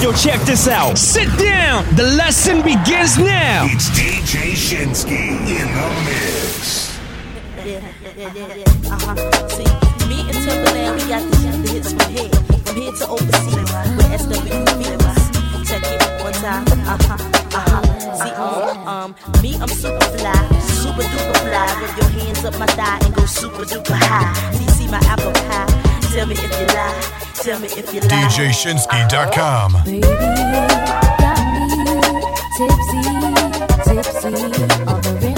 Yo, check this out. Sit down. The lesson begins now. It's DJ Shinsky in the mix. Yeah, yeah, yeah. Uh-huh. See, me and Timbaland, we got the, the hits from here, from here to overseas. We're SWV. Check it one time. Uh-huh. Uh-huh. See, uh-huh. um, me, I'm super fly, super duper fly. Rub your hands up my thigh and go super duper high. See, see my apple pie. Tell me if you lie Tell me if you like. DJShinsky.com. Baby, got me tipsy, tipsy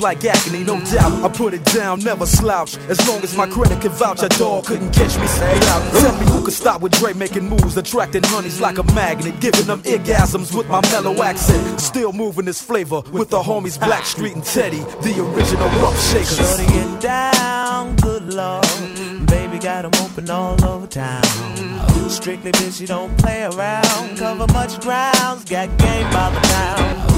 like agony, no doubt. I put it down, never slouch. As long as my credit can vouch, a dog couldn't catch me. Say. Tell me who could stop with Dre making moves, attracting honeys like a magnet, giving them orgasms with my mellow accent. Still moving this flavor with the homies Blackstreet and Teddy, the original rough shakers. Shorty get down, good lord. Baby got 'em open all over town. Strictly bitch, you don't play around. Cover much grounds, got game by the pound.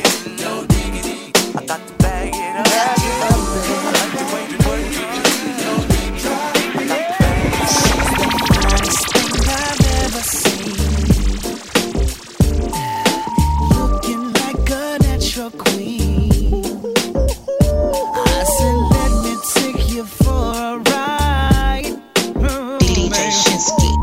Shinsky.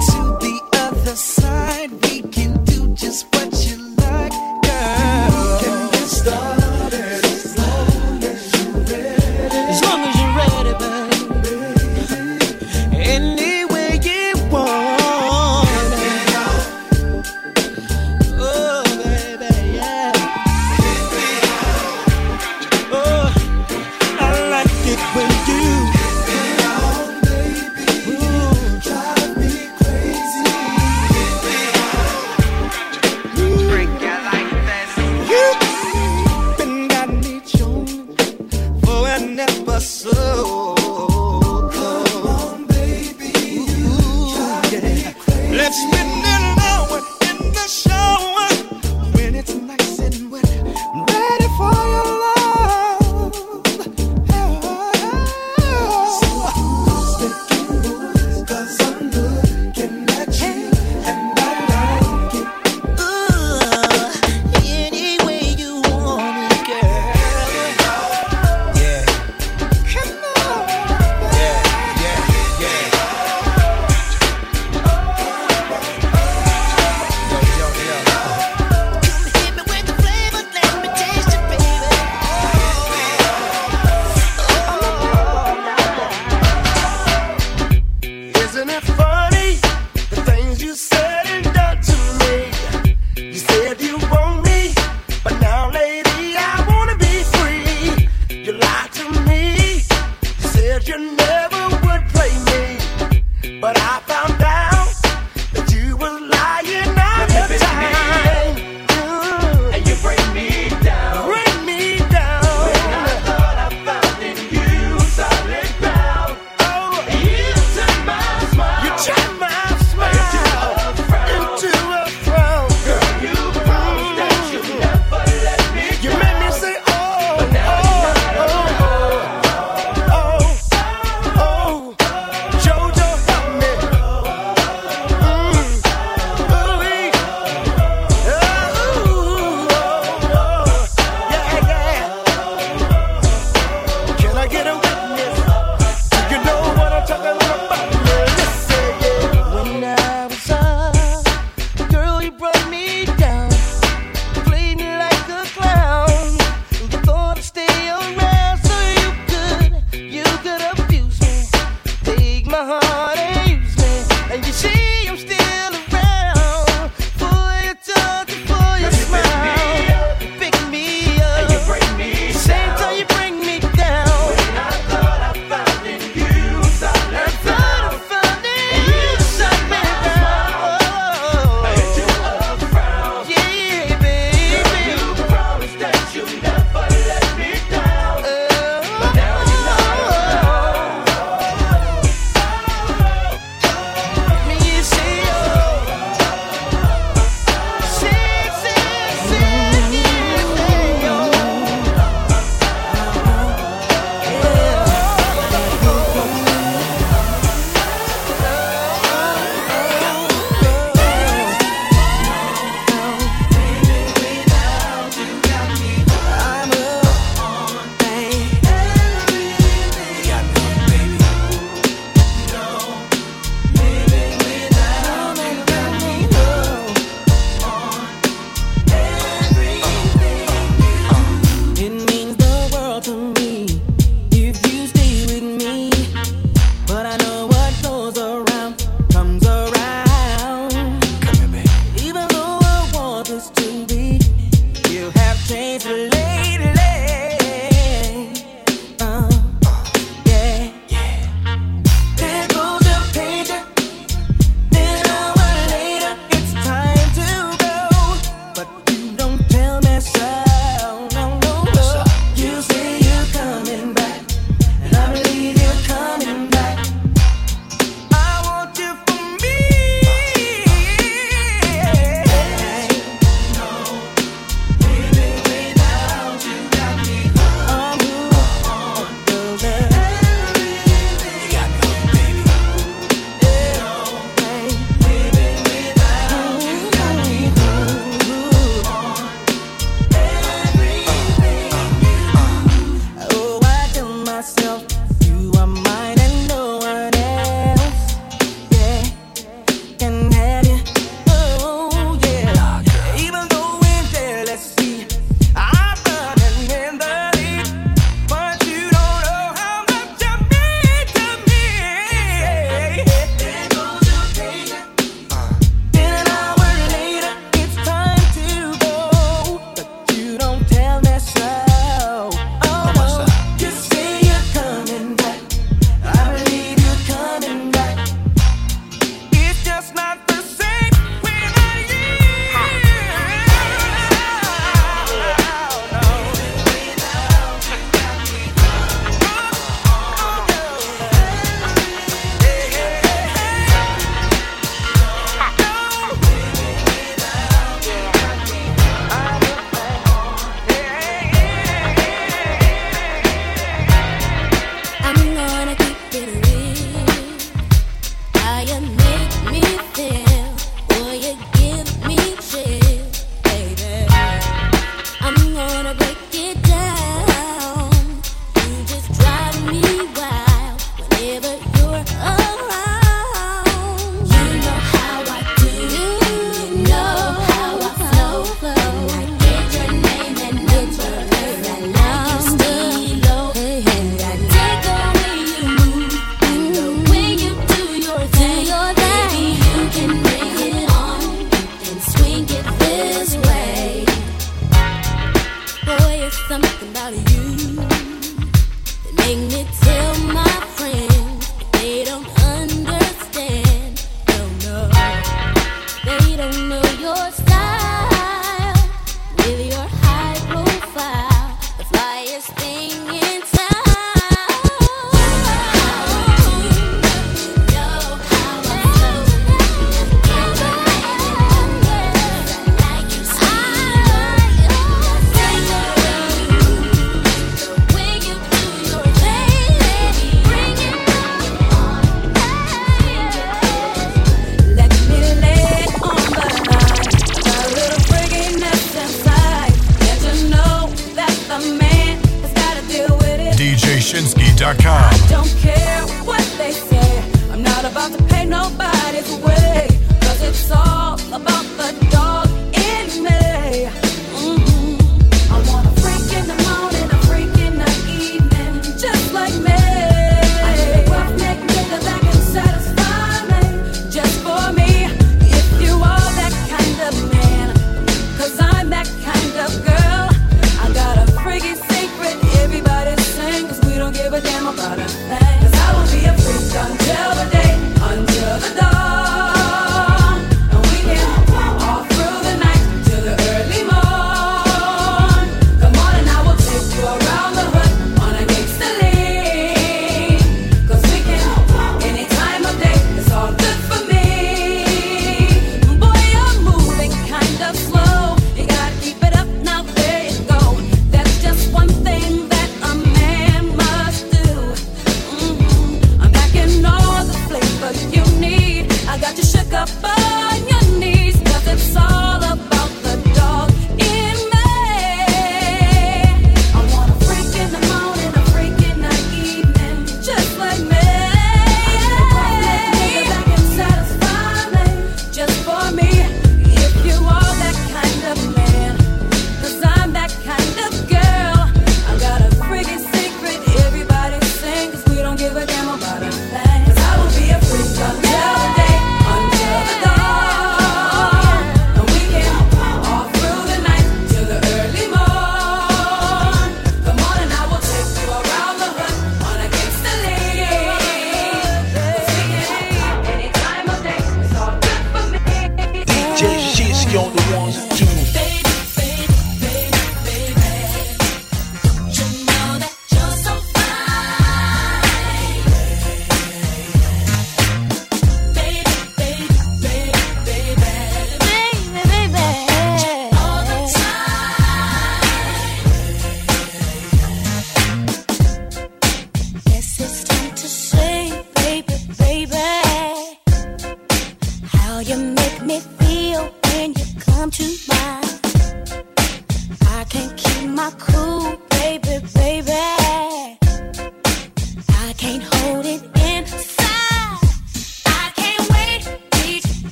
Can't hold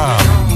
Saxophoningdance.com.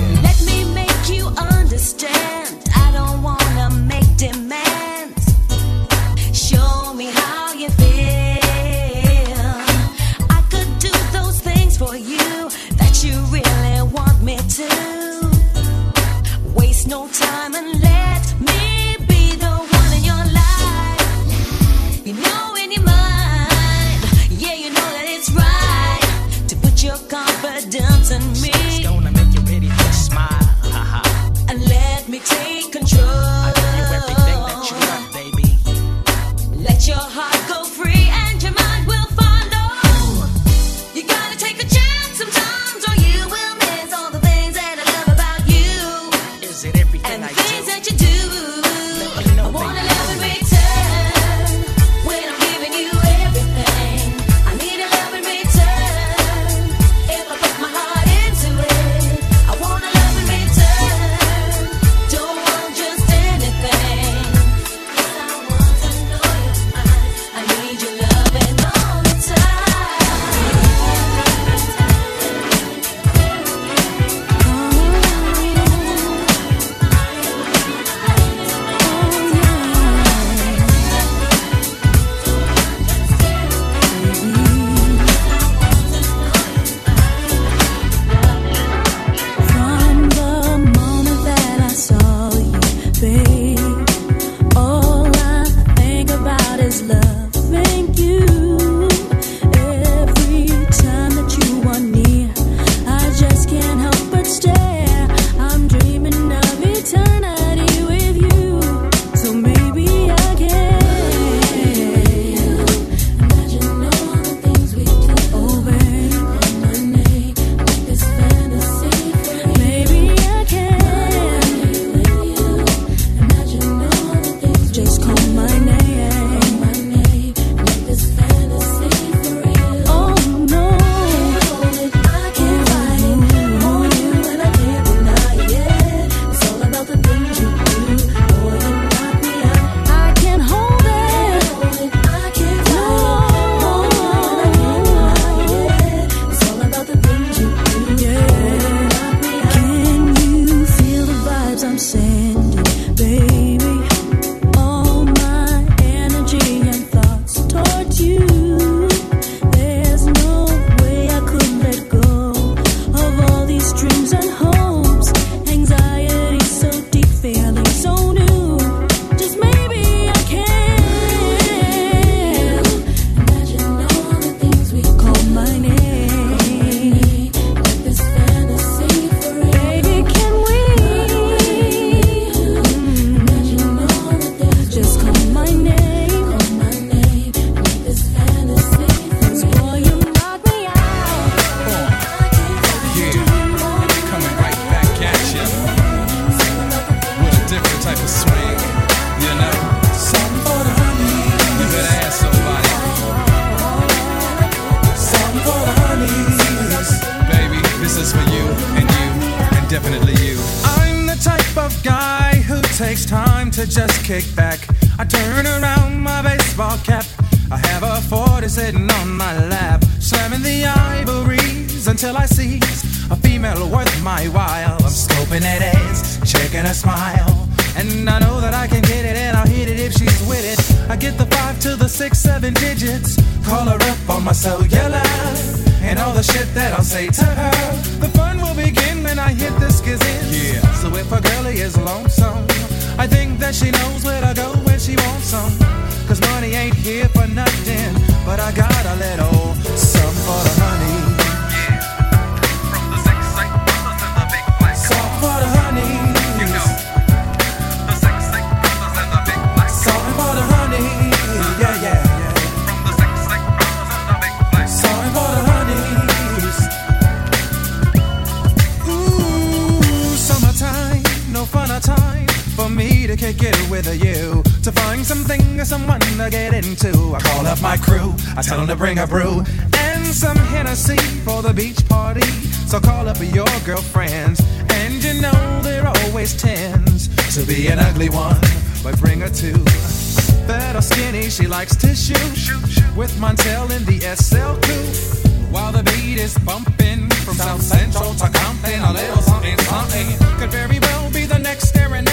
a little something, something. Could very well be the next staring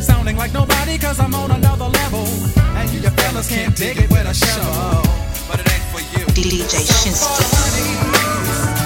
Sounding like nobody, cause I'm on another level. And you, fellas can't dig it with a shovel. But it ain't for you. DJ Shinsky.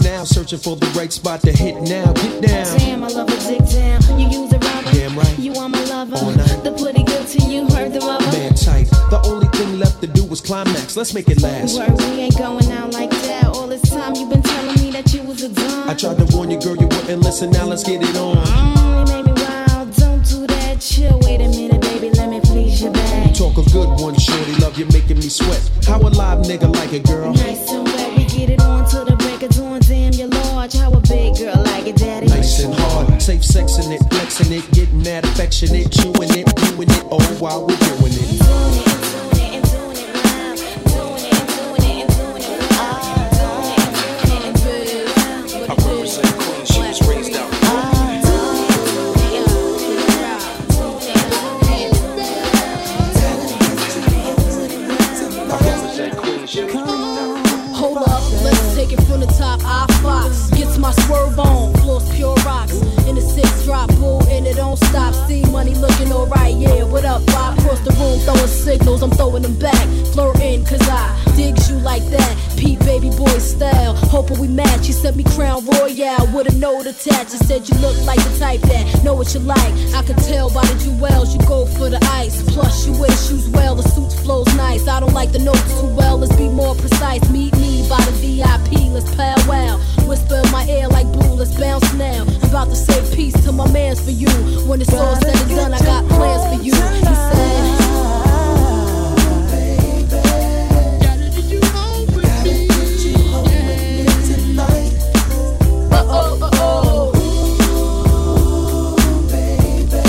In now, searching for the right spot to hit now. Get down. Damn, I love a dick down. You use a rubber. Damn right. You are my lover. All night. The pretty good to you, heard the rubber. Man tight. The only thing left to do was climax. Let's make it last. Word, we ain't going out like that. All this time you been telling me that you was a dumb. I tried to warn you, girl, you wouldn't listen. Now let's get it on. Mm, you made me wild. Don't do that. Chill. Wait a minute, baby. Let me please your back. Talk a good one, shorty. Love you making me sweat. How a live nigga like it, girl? Nice and wet. We get it on to the of dawn. Damn, you're large. How a big girl like it, daddy. Nice and hard. Safe sexing it, flexing it, getting that affectionate, chewing it, doing it, all while we're doing my swerve on, floors pure rocks. In the six drop, boo, and it don't stop. See money looking alright, yeah. What up? I cross the room throwing signals, I'm throwing them back. Flirting, cause I digs you like that. Pete baby boy style. Hoping we match. You sent me Crown Royal with a note attached. You said you look like the type that know what you like. I could tell by the jewels, you go for the ice. Plus, you wear shoes well, the suit flows nice. I don't like the notes too well, let's be more precise. Meet me by the VIP, let's powwow. Whisper in my ear like blue, let's bounce now. I'm about to say peace to my mans for you. When it's all said and done, I got plans for you. He said. You hope it's you home with me tonight Uh-oh, uh-oh. Baby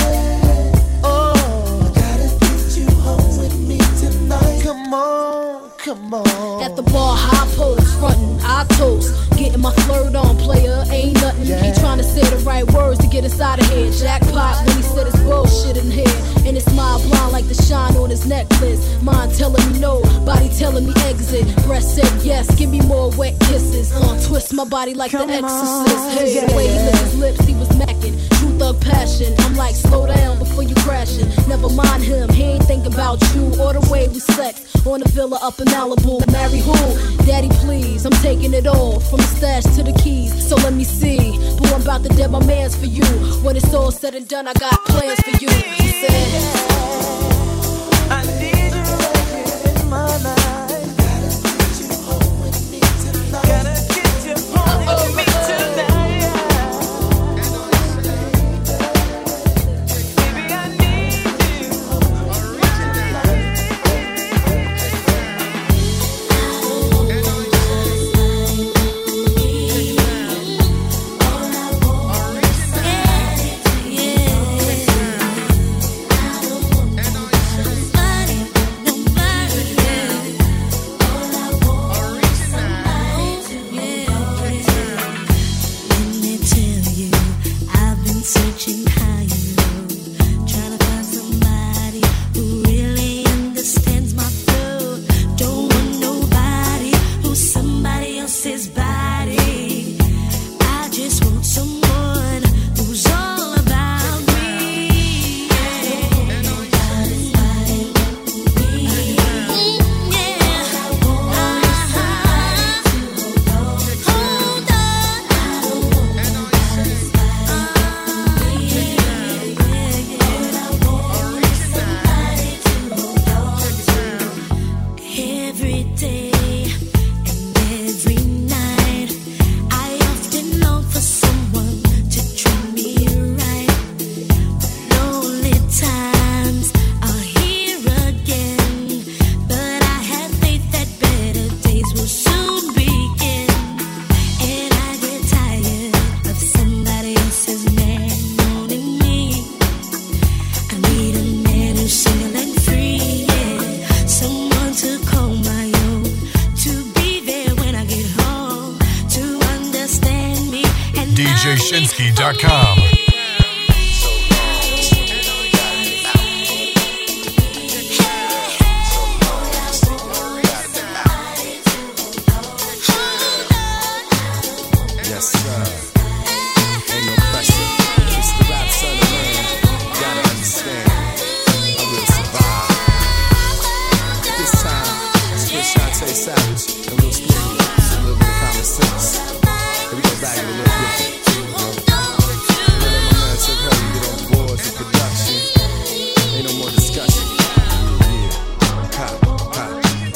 Oh Gotta put you up with me tonight Come on, come on. At the bar, high post, frontin', I toast. My flirt on, player, ain't nothing. He trying to say the right words to get inside of here. Jackpot when he said his bullshit in here. And his smile blind like the shine on his necklace. Mind telling me no, body telling me exit. Breast said yes, give me more wet kisses. Uh, twist my body like the exorcist. Hey, the way he licked his lips, he was macking. Thug passion. I'm like, slow down before you crashing. Never mind him, he ain't thinking about you or the way we sex. On the villa up in Malibu. Marry who? Daddy, please. I'm taking it all from the stash to the keys. So let me see. Boo, I'm about to dead my mans for you. When it's all said and done, I got plans for you. He said.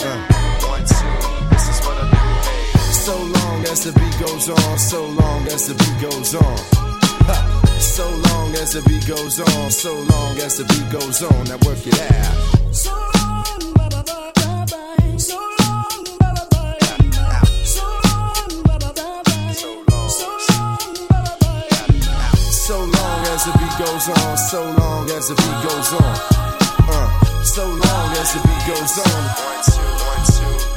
Uh. So long as the beat goes on, so long as the beat goes on. So long as the beat goes on, so long as the beat goes on. Now work it out. on, so long as the beat goes on. Uh, so long as the beat goes on. One, two, one, two.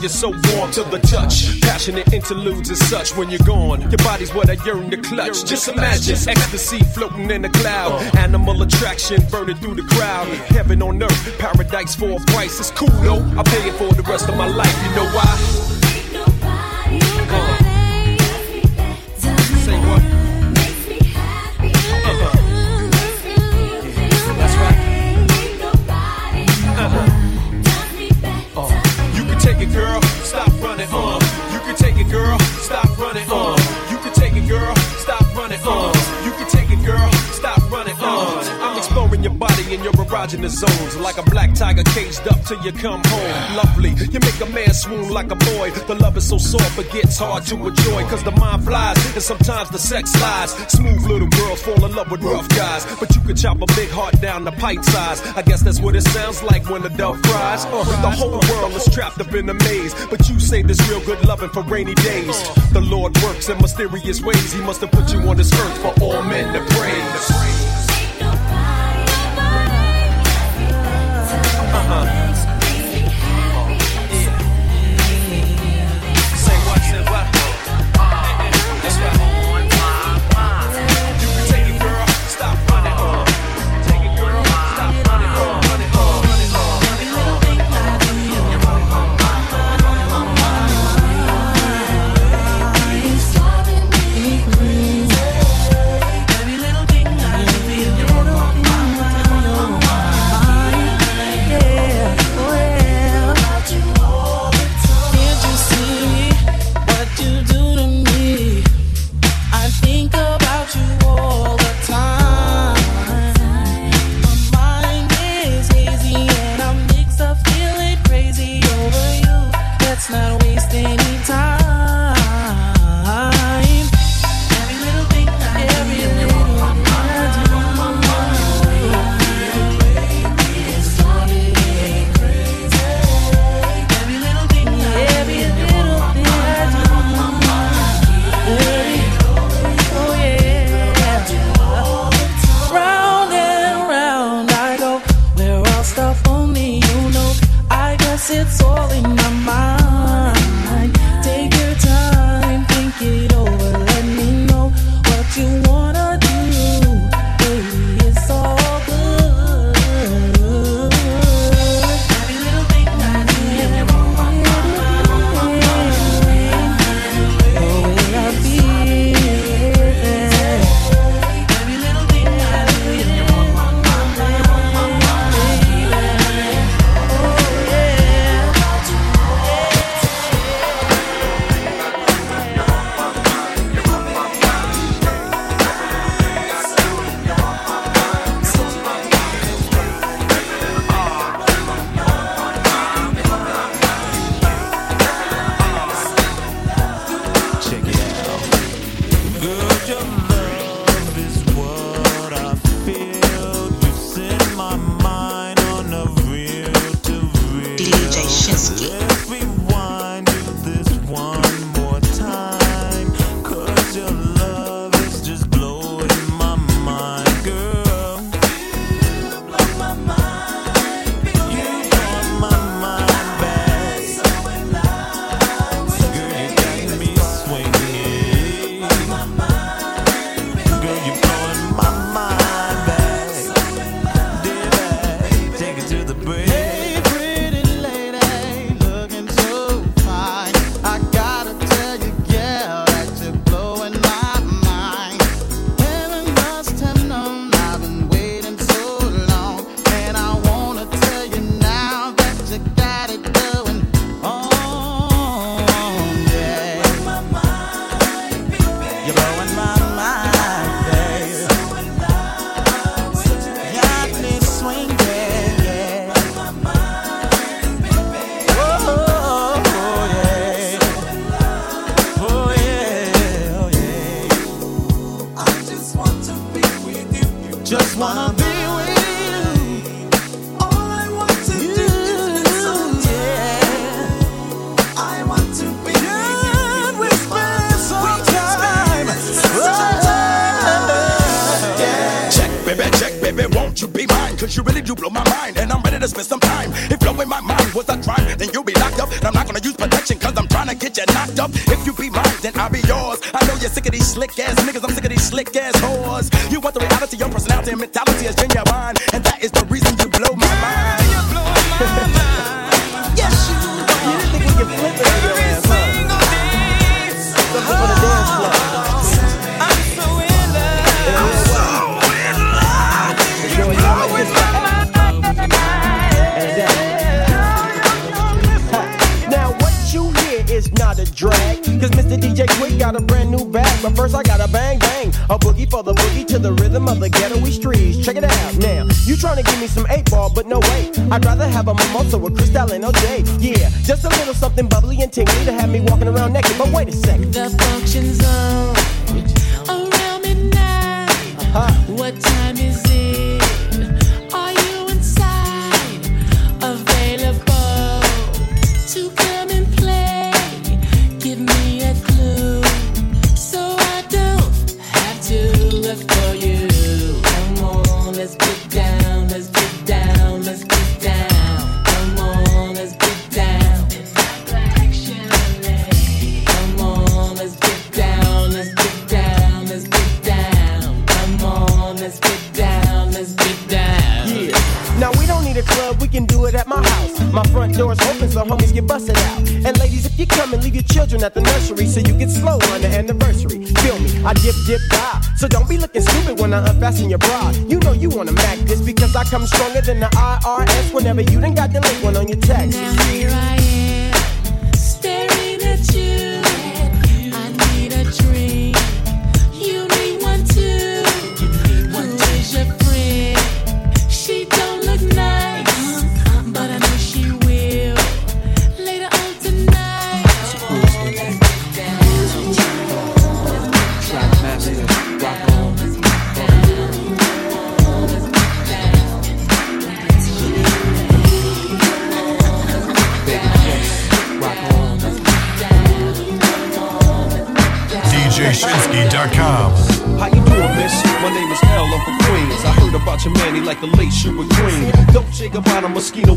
you're so warm to the touch. Passionate interludes and such when you're gone. Your body's what I yearn to clutch. Just imagine ecstasy floating in the cloud. Animal attraction burning through the crowd. Heaven on earth, paradise for a price. It's cool though. I pay it for the rest of my life. You know why? exogenous zones, like a black tiger caged up till you come home. Lovely, you make a man swoon like a boy. The love is so soft, but gets hard to enjoy, cause the mind flies, and sometimes the sex lies. Smooth little girls fall in love with rough guys, but you could chop a big heart down to pint size. I guess that's what it sounds like when the dove cries. Uh, the whole world is trapped up in a maze, but you say this real good loving for rainy days. The Lord works in mysterious ways, He must have put you on this earth for all men to praise. Uh-huh. Slick ass whores. You want the reality, your personality and mentality is genuine. And that is the reason you blow my mind. But first I gotta bang bang A boogie for the boogie to the rhythm of the ghetto streets Check it out now. You tryna give me some 8 ball but no way. I'd rather have a mimosa with Cristal and OJ Yeah, just a little something bubbly and tingly To have me walking around naked. But wait a second. The function's on around midnight. Uh-huh. What time is it? Homies get busted out. And ladies, if you come and leave your children at the nursery so you get slow on the anniversary. Feel me, I dip, dip, die. So don't be looking stupid when I unfasten your bra. You know you wanna mac this because I come stronger than the IRS whenever you done got the late one on your text. Now here I am, staring at you.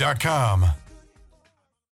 Is